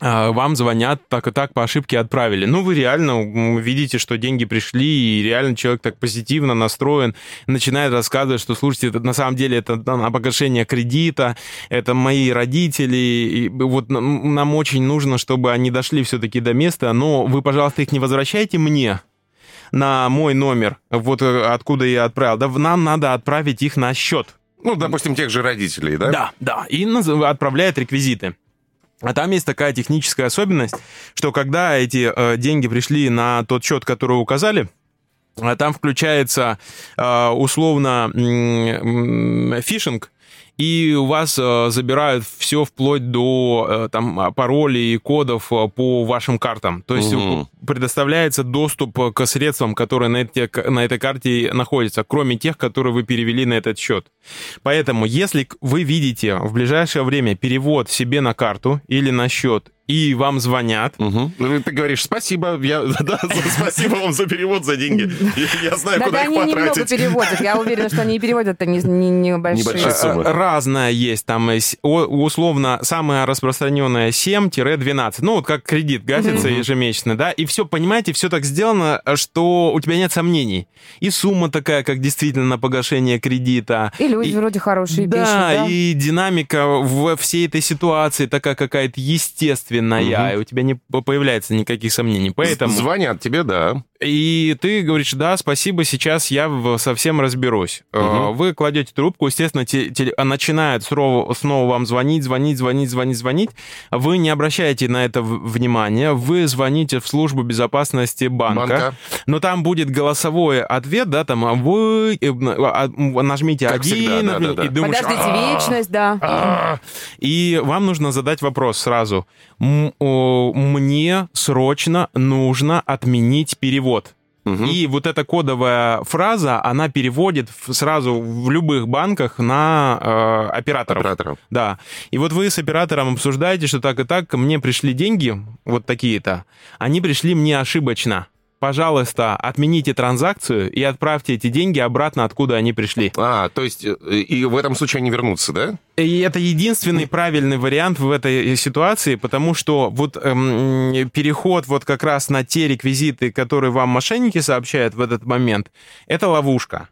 вам звонят, так и так по ошибке отправили. Ну, вы реально видите, что деньги пришли, и реально человек так позитивно настроен, начинает рассказывать, что, слушайте, это, на самом деле это на погашение кредита, это мои родители, и вот нам очень нужно, чтобы они дошли все-таки до места, но вы, пожалуйста, их не возвращайте мне, на мой номер, вот э, откуда я отправил, да нам надо отправить их на счет. Ну, допустим, тех же родителей, да? Да, да, и отправляет реквизиты. А там есть такая техническая особенность, что когда эти э, деньги пришли на тот счет, который указали, э, там включается э, условно фишинг, и у вас э, забирают все вплоть до э, там паролей и кодов э, по вашим картам. То есть угу. предоставляется доступ к средствам, которые на, эти, на этой карте находятся, кроме тех, которые вы перевели на этот счет. Поэтому, если вы видите в ближайшее время перевод себе на карту или на счет и вам звонят. Угу. Ты говоришь, спасибо, я, да, спасибо вам за перевод, за деньги. Я, знаю, да, куда да, их они потратить. немного переводят. Я уверена, что они переводят это не, не, небольшие. небольшие суммы. Разное есть. Там условно самая распространенная 7-12. Ну, вот как кредит гасится ежемесячно, да. И все, понимаете, все так сделано, что у тебя нет сомнений. И сумма такая, как действительно на погашение кредита. И люди вроде хорошие да, и динамика в всей этой ситуации такая какая-то естественная естественная, угу. и у тебя не появляется никаких сомнений. Поэтому... Звонят тебе, да. И ты говоришь, да, спасибо, сейчас я совсем разберусь. Угу. Вы кладете трубку, естественно, те, те, начинает снова, снова вам звонить, звонить, звонить, звонить, звонить. Вы не обращаете на это внимания, вы звоните в службу безопасности банка, банка. но там будет голосовой ответ, да, там а вы э, а, нажмите как один, всегда, да, да, да. и думаешь... Подождите, вечность, да. И вам нужно задать вопрос сразу. Мне срочно нужно отменить перевод перевод. Угу. И вот эта кодовая фраза, она переводит сразу в любых банках на э, операторов. Операторов. Да. И вот вы с оператором обсуждаете, что так и так, мне пришли деньги, вот такие-то, они пришли мне ошибочно. Пожалуйста, отмените транзакцию и отправьте эти деньги обратно, откуда они пришли. А, то есть э, и в этом случае они вернутся, да? И это единственный правильный вариант в этой ситуации, потому что вот эм, переход вот как раз на те реквизиты, которые вам мошенники сообщают в этот момент, это ловушка.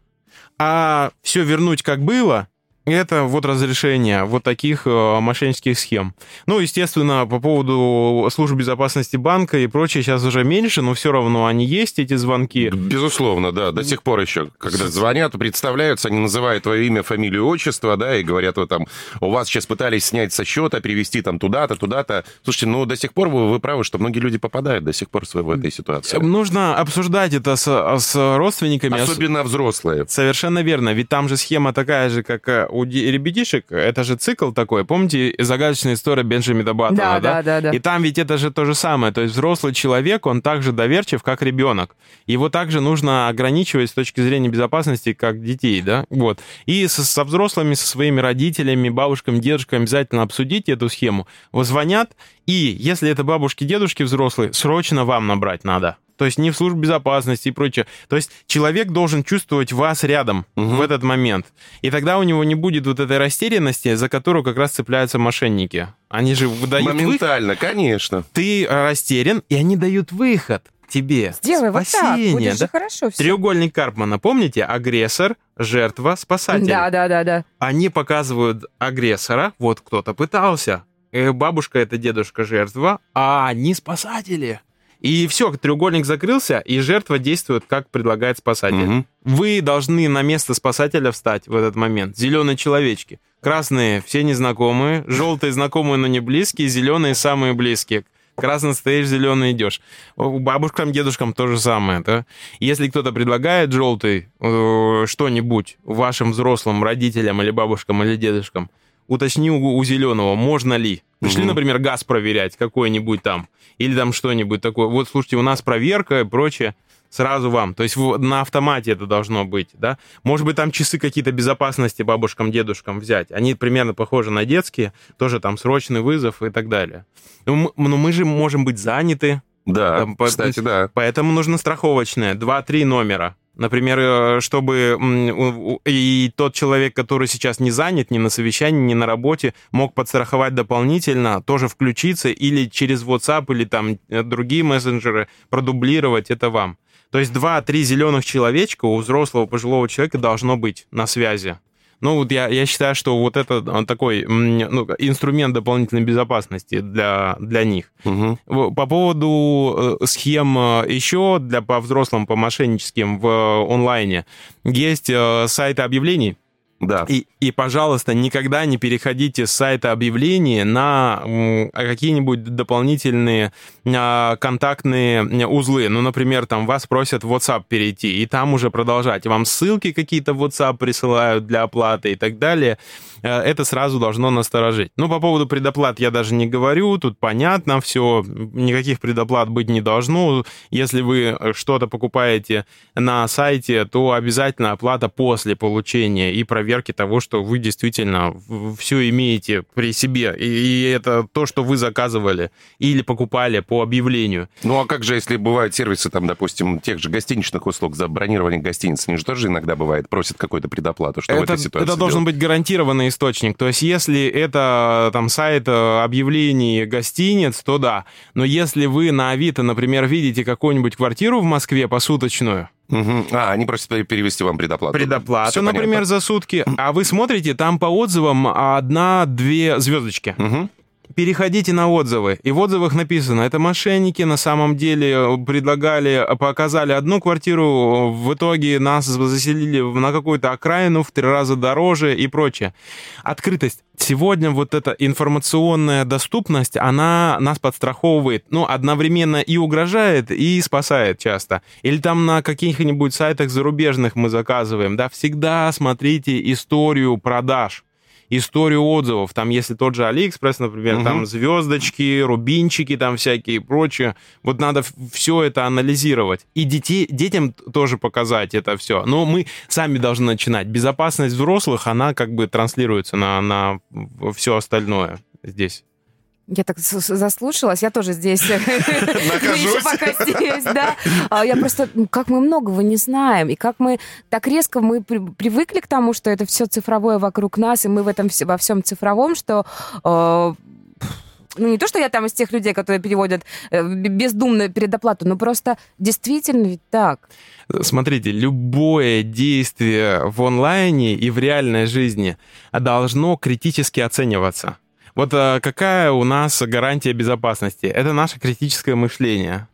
А все вернуть как было, это вот разрешение вот таких э, мошеннических схем. Ну, естественно, по поводу служб безопасности банка и прочее сейчас уже меньше, но все равно они есть, эти звонки. Безусловно, да. До сих пор еще, когда звонят, представляются, они называют твое имя, фамилию, отчество, да, и говорят, вот там, у вас сейчас пытались снять со счета, перевести там туда-то, туда-то. Слушайте, ну, до сих пор вы, вы правы, что многие люди попадают до сих пор в этой ситуации. Нужно обсуждать это с, с родственниками. Особенно взрослые. Совершенно верно, ведь там же схема такая же, как э, у ребятишек, это же цикл такой, помните, загадочная история Бенджамина Баттона, да, да? Да, да, И там ведь это же то же самое, то есть взрослый человек, он также доверчив, как ребенок. Его также нужно ограничивать с точки зрения безопасности, как детей, да, вот. И со, со взрослыми, со своими родителями, бабушками, дедушками обязательно обсудите эту схему. Вы звонят, и если это бабушки, дедушки взрослые, срочно вам набрать надо то есть не в службе безопасности и прочее. То есть человек должен чувствовать вас рядом угу. в этот момент. И тогда у него не будет вот этой растерянности, за которую как раз цепляются мошенники. Они же выдают Моментально, выход. конечно. Ты растерян, и они дают выход тебе. Сделай спасение, вот так, будет да? хорошо все. Треугольник Карпмана, помните? Агрессор, жертва, спасатель. Да, да, да, да. Они показывают агрессора, вот кто-то пытался. Э, бабушка это дедушка жертва, а они спасатели. И все, треугольник закрылся, и жертва действует, как предлагает спасатель. Угу. Вы должны на место спасателя встать в этот момент. Зеленые человечки. Красные все незнакомые, желтые знакомые, но не близкие, зеленые самые близкие. Красный стоишь, зеленый идешь. У бабушкам, дедушкам то же самое, да? Если кто-то предлагает желтый э, что-нибудь вашим взрослым родителям или бабушкам или дедушкам, уточни у, зеленого, можно ли. Пришли, угу. например, газ проверять какой-нибудь там, или там что-нибудь такое. Вот, слушайте, у нас проверка и прочее, сразу вам. То есть на автомате это должно быть, да. Может быть, там часы какие-то безопасности бабушкам, дедушкам взять. Они примерно похожи на детские, тоже там срочный вызов и так далее. Но мы, но мы же можем быть заняты. Да, там, кстати, по, да. Поэтому нужно страховочное, два-три номера. Например, э, чтобы и тот человек, который сейчас не занят ни на совещании, ни на работе, мог подстраховать дополнительно, тоже включиться или через WhatsApp или там э, другие мессенджеры продублировать это вам. То есть два-три зеленых человечка у взрослого пожилого человека должно быть на связи. Ну, вот я, я считаю, что вот это такой ну, инструмент дополнительной безопасности для, для них. Угу. По поводу э, схем э, еще для по взрослым, по мошенническим в онлайне, есть э, сайты объявлений, да. И, и, пожалуйста, никогда не переходите с сайта объявлений на какие-нибудь дополнительные а, контактные узлы. Ну, например, там вас просят в WhatsApp перейти, и там уже продолжать. Вам ссылки какие-то в WhatsApp присылают для оплаты и так далее. Э, это сразу должно насторожить. Ну, по поводу предоплат я даже не говорю, тут понятно все, никаких предоплат быть не должно. Если вы что-то покупаете на сайте, то обязательно оплата после получения и проверки того, что вы действительно все имеете при себе, и это то, что вы заказывали или покупали по объявлению. Ну, а как же, если бывают сервисы, там, допустим, тех же гостиничных услуг за бронирование гостиниц, они же тоже иногда бывает, просят какую-то предоплату, что это, в этой ситуации Это должен быть гарантированный источник. То есть, если это там сайт э, объявлений гостиниц, то да. Но если вы на Авито, например, видите какую-нибудь квартиру в Москве посуточную, Угу. А, они просят перевести вам предоплату. Предоплату, Все например, понятно. за сутки. А вы смотрите, там по отзывам одна-две звездочки. Угу переходите на отзывы. И в отзывах написано, это мошенники на самом деле э, предлагали, э, показали одну квартиру, в итоге нас заселили на какую-то окраину в три раза дороже и прочее. Открытость. Сегодня вот эта информационная доступность, она нас подстраховывает, ну, одновременно и угрожает, и спасает часто. Или там на каких-нибудь сайтах зарубежных мы заказываем, да, всегда смотрите историю продаж историю отзывов. Там, если тот же Алиэкспресс, например, угу. там звездочки, рубинчики, там всякие и прочее. Вот надо все это анализировать. И детей, детям тоже показать это все. Но мы сами должны начинать. Безопасность взрослых, она как бы транслируется на, на все остальное здесь. Я так заслушалась, я тоже здесь еще пока здесь, да. А я просто, ну, как мы многого не знаем, и как мы так резко мы привыкли к тому, что это все цифровое вокруг нас, и мы в этом во всем цифровом, что э, ну не то, что я там из тех людей, которые переводят э, бездумно предоплату, но просто действительно ведь так. Смотрите, любое действие в онлайне и в реальной жизни должно критически оцениваться. Вот э, какая у нас гарантия безопасности? Это наше критическое мышление.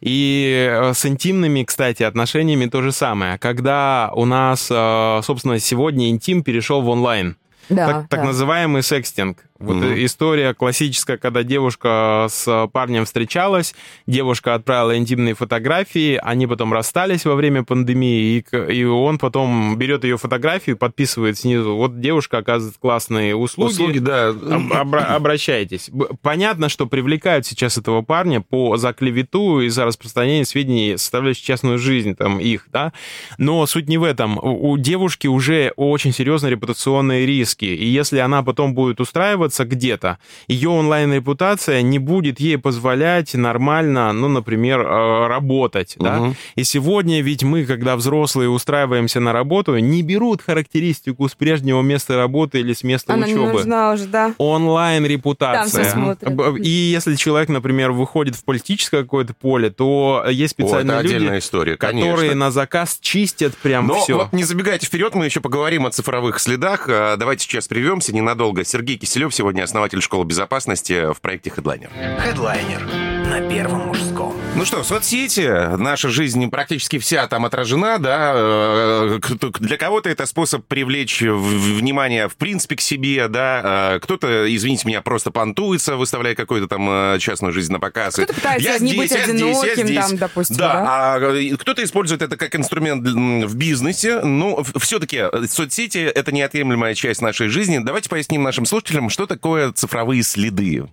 И э, с интимными, кстати, отношениями то же самое. Когда у нас, э, собственно, сегодня интим перешел в онлайн. Да, так, да. так называемый секстинг. Вот mm-hmm. история классическая, когда девушка с парнем встречалась, девушка отправила интимные фотографии, они потом расстались во время пандемии, и, и он потом берет ее фотографию, подписывает снизу, вот девушка оказывает классные услуги. Услуги, да. Об, обращайтесь. Понятно, что привлекают сейчас этого парня по, за клевету и за распространение сведений, составляющих частную жизнь там их, да, но суть не в этом. У девушки уже очень серьезные репутационные риски, и если она потом будет устраиваться устраиваться где-то, ее онлайн-репутация не будет ей позволять нормально, ну, например, э, работать, угу. да. И сегодня ведь мы, когда взрослые устраиваемся на работу, не берут характеристику с прежнего места работы или с места Она учебы. Не нужна уже, да. Онлайн-репутация. И если человек, например, выходит в политическое какое-то поле, то есть специальные О, люди, история, которые на заказ чистят прям Но все. Вот не забегайте вперед, мы еще поговорим о цифровых следах. А, давайте сейчас прервемся ненадолго. Сергей Киселев сегодня основатель школы безопасности в проекте Headliner. Headliner на первом мужском. Ну что, соцсети, наша жизнь практически вся там отражена, да. Э, для кого-то это способ привлечь внимание, в принципе, к себе, да. Э, кто-то, извините меня, просто понтуется, выставляя какую-то там э, частную жизнь на показ. Кто-то пытается я не здесь, быть одиноким, я здесь, там, допустим, да. да? А кто-то использует это как инструмент в бизнесе. Но все-таки соцсети — это неотъемлемая часть нашей жизни. Давайте поясним нашим слушателям, что такое цифровые следы.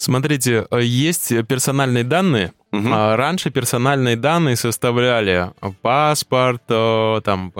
Смотрите, есть персональные данные, Угу. Раньше персональные данные составляли паспорт, э, там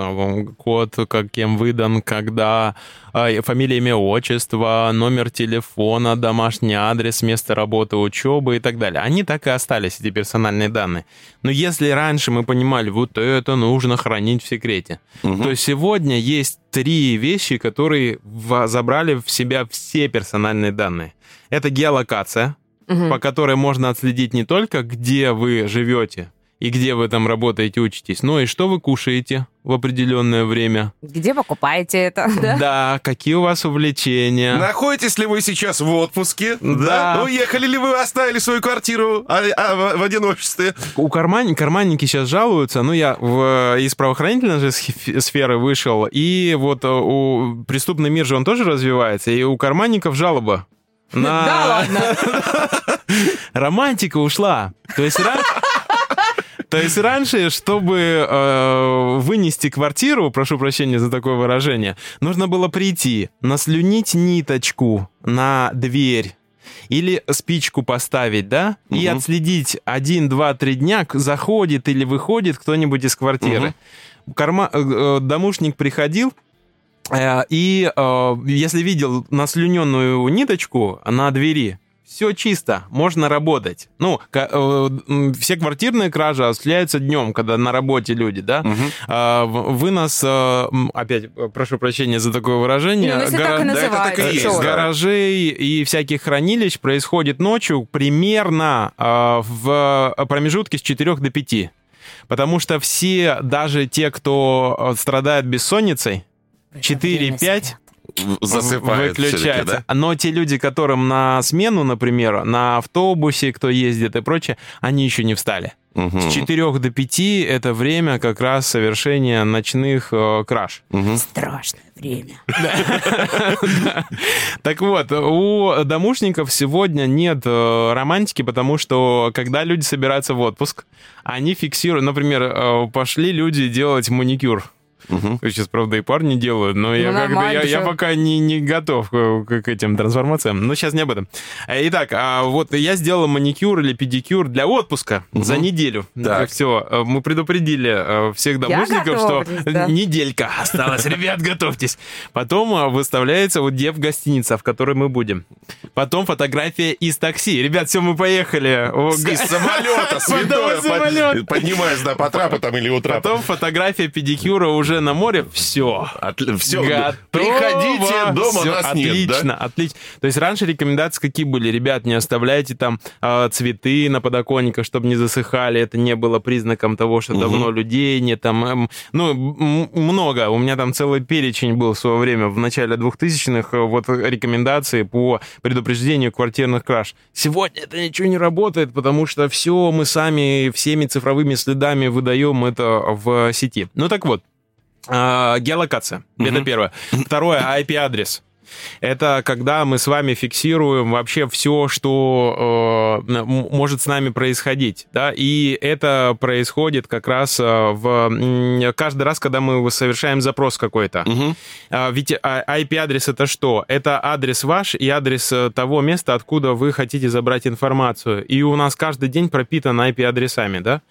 код, каким выдан, когда, э, фамилия, имя, отчество, номер телефона, домашний адрес, место работы, учебы и так далее. Они так и остались, эти персональные данные. Но если раньше мы понимали, вот это нужно хранить в секрете, угу. то сегодня есть три вещи, которые забрали в себя все персональные данные. Это геолокация, угу. по которой можно отследить не только, где вы живете и где вы там работаете, учитесь, но и что вы кушаете в определенное время. Где покупаете это, да? Да, какие у вас увлечения. Находитесь ли вы сейчас в отпуске? Да. да. Уехали ли вы, оставили свою квартиру а, а, в одиночестве? У карман... карманники сейчас жалуются, ну, я в... из правоохранительной же сферы вышел, и вот у... преступный мир же он тоже развивается, и у карманников жалоба на... Да ладно. Романтика ушла. То есть То есть раньше, чтобы э, вынести квартиру, прошу прощения за такое выражение, нужно было прийти, наслюнить ниточку на дверь или спичку поставить, да, угу. и отследить один, два, три дня, заходит или выходит кто-нибудь из квартиры. Угу. Карма... Э, э, домушник приходил, и э, если видел наслюненную ниточку на двери, все чисто, можно работать. Ну, э, все квартирные кражи осуществляются днем, когда на работе люди, да. Угу. Вынос, опять прошу прощения за такое выражение, ну, гора... так и да, это так и есть. гаражей и всяких хранилищ происходит ночью примерно в промежутке с 4 до 5. Потому что все, даже те, кто страдает бессонницей, 4-5 засыпают выключается. Да? Но те люди, которым на смену, например, на автобусе, кто ездит и прочее, они еще не встали. Угу. С 4 до 5 это время как раз совершения ночных э, краж. Угу. Страшное время. Так вот, у домушников сегодня нет э, романтики, потому что когда люди собираются в отпуск, они фиксируют, например, э, пошли люди делать маникюр Мгм. Сейчас, правда, и парни делают, но я, Ну, как-то, нормально, я, я пока не, не готов к, к- этим трансформациям. Но сейчас не об этом. Э, Итак, а вот я сделал маникюр или педикюр для отпуска за неделю. Так. Все, мы предупредили э, всех домушников, что да. неделька осталась. Ребят, готовьтесь. Потом а, выставляется вот где в гостиница, в которой мы будем. Потом фотография из такси. Ребят, все, мы поехали. Из самолета, святое, из самолета. под- поднимаясь, да, по трапу там или у трапа. Потом фотография педикюра уже на море. Все. Все, Готово. приходите, дома Всё, нас отлично, нет, да? отлично. То есть раньше рекомендации какие были? Ребят, не оставляйте там а, цветы на подоконниках, чтобы не засыхали. Это не было признаком того, что Мгм. давно людей нет. Там, эм, ну, много. У меня там целый перечень был в свое время, в начале 2000-х, э, вот рекомендации по предупреждению квартирных краж. Сегодня это ничего не работает, потому что все мы сами всеми цифровыми следами выдаем это в сети. Ну так вот, а, геолокация. Это Мгм. первое. Второе, IP-адрес. Это когда мы с вами фиксируем вообще все, что э, может с нами происходить, да, и это происходит как раз э, в каждый раз, когда мы совершаем запрос какой-то. Мгм. А, Ведь а, IP-адрес это что? Это адрес ваш и адрес э, того места, откуда вы хотите забрать информацию. И у нас каждый день пропитан IP-адресами, да?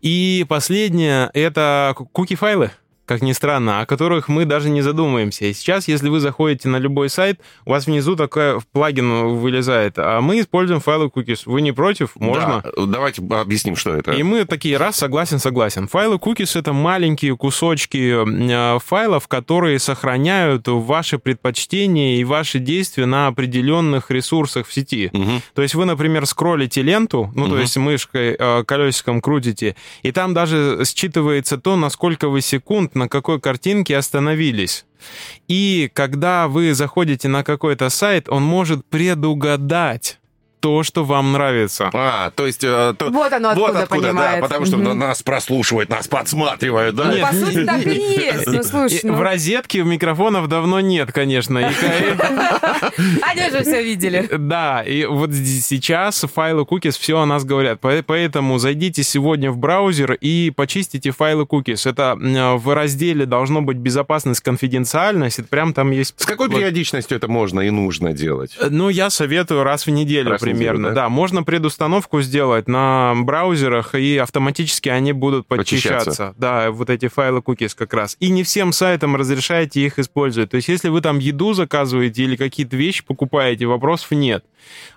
И последнее — это куки-файлы как ни странно, о которых мы даже не задумываемся. И сейчас, если вы заходите на любой сайт, у вас внизу такой плагин вылезает, а мы используем файлы cookies. Вы не против? Можно? Да, давайте объясним, что это. И мы такие, раз, согласен, согласен. Файлы cookies — это маленькие кусочки э, файлов, которые сохраняют ваши предпочтения и ваши действия на определенных ресурсах в сети. Мгм. То есть вы, например, скроллите ленту, ну, то Мгм. есть мышкой, э, колесиком крутите, и там даже считывается то, на сколько вы секунд, на какой картинке остановились. И когда вы заходите на какой-то сайт, он может предугадать то, что вам нравится. А, то есть... э, то- Вот оно вот откуда откуда, да, потому что Мгм. нас прослушивают, нас подсматривают, да? Ну, Нет, по сути, так и есть. Ну, слушай, ну, В розетке микрофонов давно нет, конечно. Они же все видели. Да, и вот сейчас файлы cookies все о нас говорят. По- Поэтому зайдите сегодня в браузер и почистите файлы cookies. Это в разделе должно быть безопасность, конфиденциальность. Это прям там есть... С какой периодичностью это можно и нужно делать? Ну, я советую раз в неделю Раз в неделю, примерно. да? да? можно предустановку сделать на браузерах, и автоматически они будут Почищаться. подчищаться. Да, вот эти файлы cookies как раз. И не всем сайтам разрешаете их использовать. То есть, если вы там еду заказываете или какие-то вещи покупаете, вопросов нет.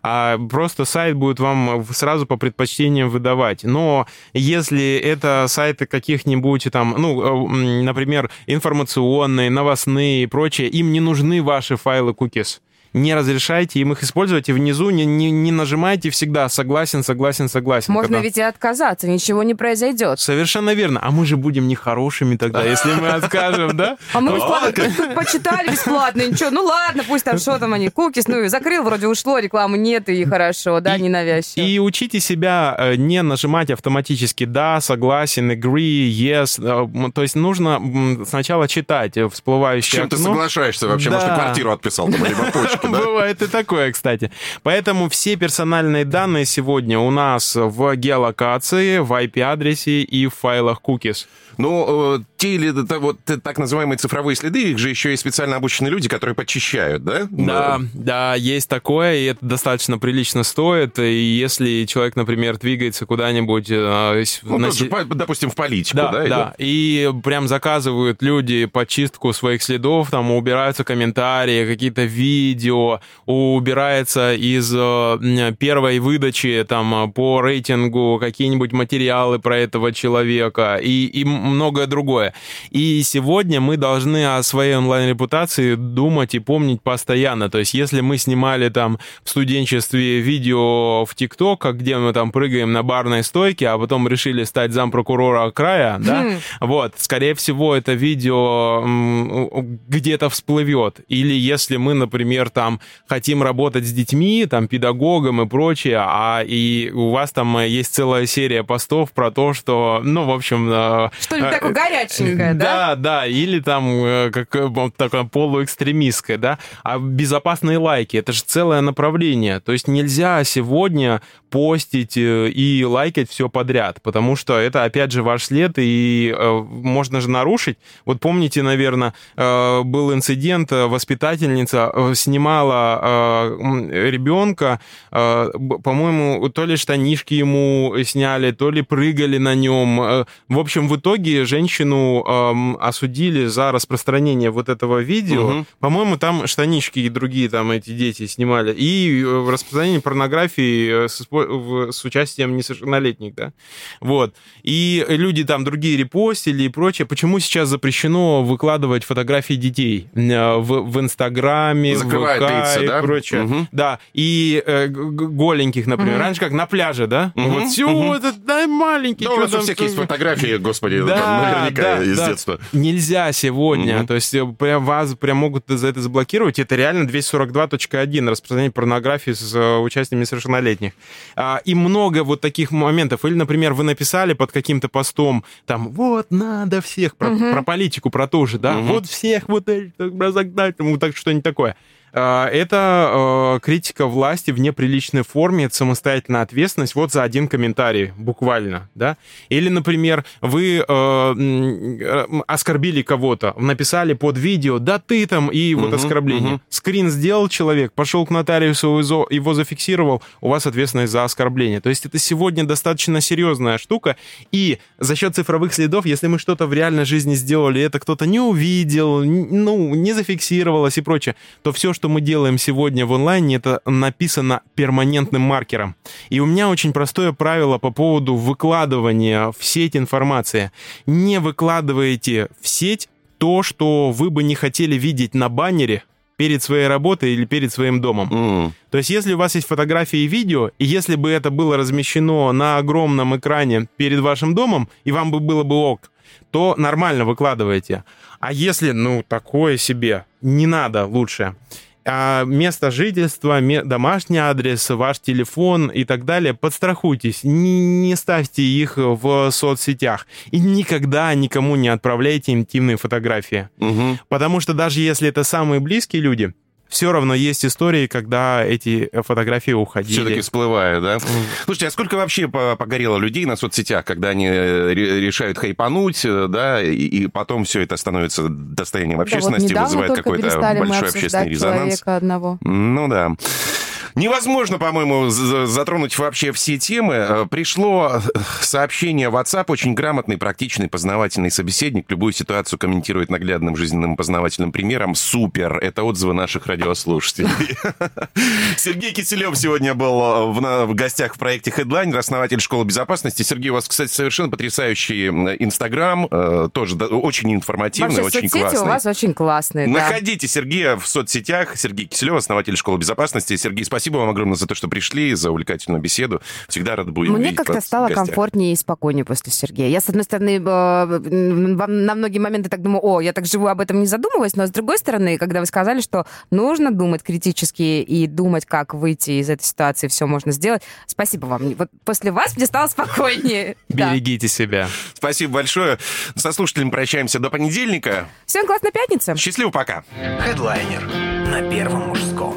А просто сайт будет вам сразу по предпочтениям выдавать. Но если это сайты каких-нибудь там, ну, э, например, информационные, новостные и прочее, им не нужны ваши файлы cookies не разрешайте им их использовать, и внизу не, не, не нажимайте всегда «согласен, согласен, согласен». Можно Когда- ведь и отказаться, ничего не произойдет. Совершенно верно. А мы же будем нехорошими тогда, если мы откажем, да? А мы тут почитали бесплатно, ничего, ну ладно, пусть там что там они, кукис, ну и закрыл, вроде ушло, рекламы нет, и хорошо, да, ненавязчиво. И учите себя э, не нажимать автоматически «да», «согласен», «agree», «yes». Э, То есть нужно сначала читать э, С всплывающее чем ты соглашаешься вообще? Может, ты квартиру отписал там, либо почку? Бывает и такое, кстати. Поэтому все персональные данные сегодня у нас в геолокации, в IP-адресе и в файлах cookies. Ну, э, те или т- вот так называемые цифровые следы, их же еще и специально обученные люди, которые подчищают, да? Да, да, есть такое, и это достаточно прилично стоит. И если человек, например, двигается куда-нибудь... э, Ну, на же, допустим, в политику, Да, да? да, И прям заказывают люди почистку своих следов, там убираются комментарии, какие-то видео, убирается из э, первой выдачи там э, по рейтингу какие-нибудь материалы про этого человека и, и многое другое. И сегодня мы должны о своей онлайн-репутации думать и помнить постоянно. То есть если мы снимали там в студенчестве видео в ТикТок, где мы там прыгаем на барной стойке, а потом решили стать зампрокурора края, да, Хм. вот, скорее всего, это видео где-то всплывет. Или если мы, например, там хотим работать с детьми, там, педагогом и прочее, а и у вас там есть целая серия постов про то, что, ну, в общем... Э, Что-нибудь э, такое горяченькое, да? Да, да, или там э, как такое полуэкстремистское, да? А безопасные лайки, это же целое направление. То есть нельзя сегодня постить и лайкать все подряд, потому что это, опять же, ваш след, и э, можно же нарушить. Вот помните, наверное, э, был инцидент, воспитательница снимала э, ребенка, э, по-моему, то ли штанишки ему сняли, то ли прыгали на нем. Э, в общем, в итоге женщину э, осудили за распространение вот этого видео. Угу. По-моему, там штанишки и другие там эти дети снимали. И э, распространение порнографии с, с участием несовершеннолетних, да. Вот. И люди там другие репостили и прочее. Почему сейчас запрещено выкладывать фотографии детей в, в Инстаграме, Закрывает в ВК лица, и да? прочее? Угу. Да. И э, голеньких, например. Угу. Раньше как на пляже, да? Угу. Вот все, угу. этот да, маленький. Да, у нас у всех есть фотографии, господи, да, наверняка да, из да. детства. Нельзя сегодня. Угу. То есть э, прям вас прям могут за это заблокировать. Это реально 242.1 распространение порнографии с э, участием несовершеннолетних. А, и много вот таких моментов. Или, например, вы написали под каким-то постом, там, вот, надо всех, про, угу. про политику, про то же, да, угу. вот всех вот разогнать, вот так что-нибудь такое. А, это критика власти в неприличной форме, это самостоятельная ответственность вот за один комментарий, буквально, да. Или, например, вы э, оскорбили кого-то, написали под видео, да ты там, и вот оскорбление. Скрин сделал человек, пошел к нотариусу, его зафиксировал, у вас ответственность за оскорбление. То есть это сегодня достаточно серьезная штука, и за счет цифровых следов, если мы что-то в реальной жизни сделали, это кто-то не увидел, ну, не зафиксировалось и прочее, то все, что что мы делаем сегодня в онлайне, это написано перманентным маркером. И у меня очень простое правило по поводу выкладывания в сеть информации. Не выкладывайте в сеть то, что вы бы не хотели видеть на баннере перед своей работой или перед своим домом. Mm. То есть, если у вас есть фотографии и видео, и если бы это было размещено на огромном экране перед вашим домом, и вам бы было бы ок, то нормально выкладывайте. А если, ну, такое себе, не надо лучше а место жительства, домашний адрес, ваш телефон и так далее, подстрахуйтесь, не, не ставьте их в соцсетях и никогда никому не отправляйте интимные фотографии. Угу. Потому что даже если это самые близкие люди, все равно есть истории, когда эти фотографии уходили. Все-таки всплывают, да? Слушайте, а сколько вообще погорело людей на соцсетях, когда они э, решают хайпануть, э, да, и, и потом все это становится достоянием общественности, да, вот вызывает какой-то большой общественный резонанс? Одного. Ну да. Невозможно, по-моему, затронуть вообще все темы. Э, пришло э, сообщение в WhatsApp, очень грамотный, практичный, познавательный собеседник. Любую ситуацию комментирует наглядным жизненным познавательным примером. Супер! Это отзывы наших радиослушателей. Сергей Киселев сегодня был э, в гостях в проекте Headline, основатель школы безопасности. Сергей, у вас, кстати, совершенно потрясающий Инстаграм, тоже очень информативный, очень классный. у вас очень классные, Находите Сергея в соцсетях. Сергей Киселев, основатель школы безопасности. Сергей, спасибо Спасибо вам огромное за то, что пришли, за увлекательную беседу. Всегда рад будем Мне как-то стало комфортнее и спокойнее после Сергея. Я, с одной стороны, на многие моменты так думаю, о, я так живу, об этом не задумываясь, но с другой стороны, когда вы сказали, что нужно думать критически и думать, как выйти из этой ситуации, все можно сделать, спасибо вам. Вот после вас мне стало спокойнее. Берегите себя. Спасибо большое. Со слушателями прощаемся до понедельника. Всем классной пятницы. Счастливо, пока. Хедлайнер на Первом мужском.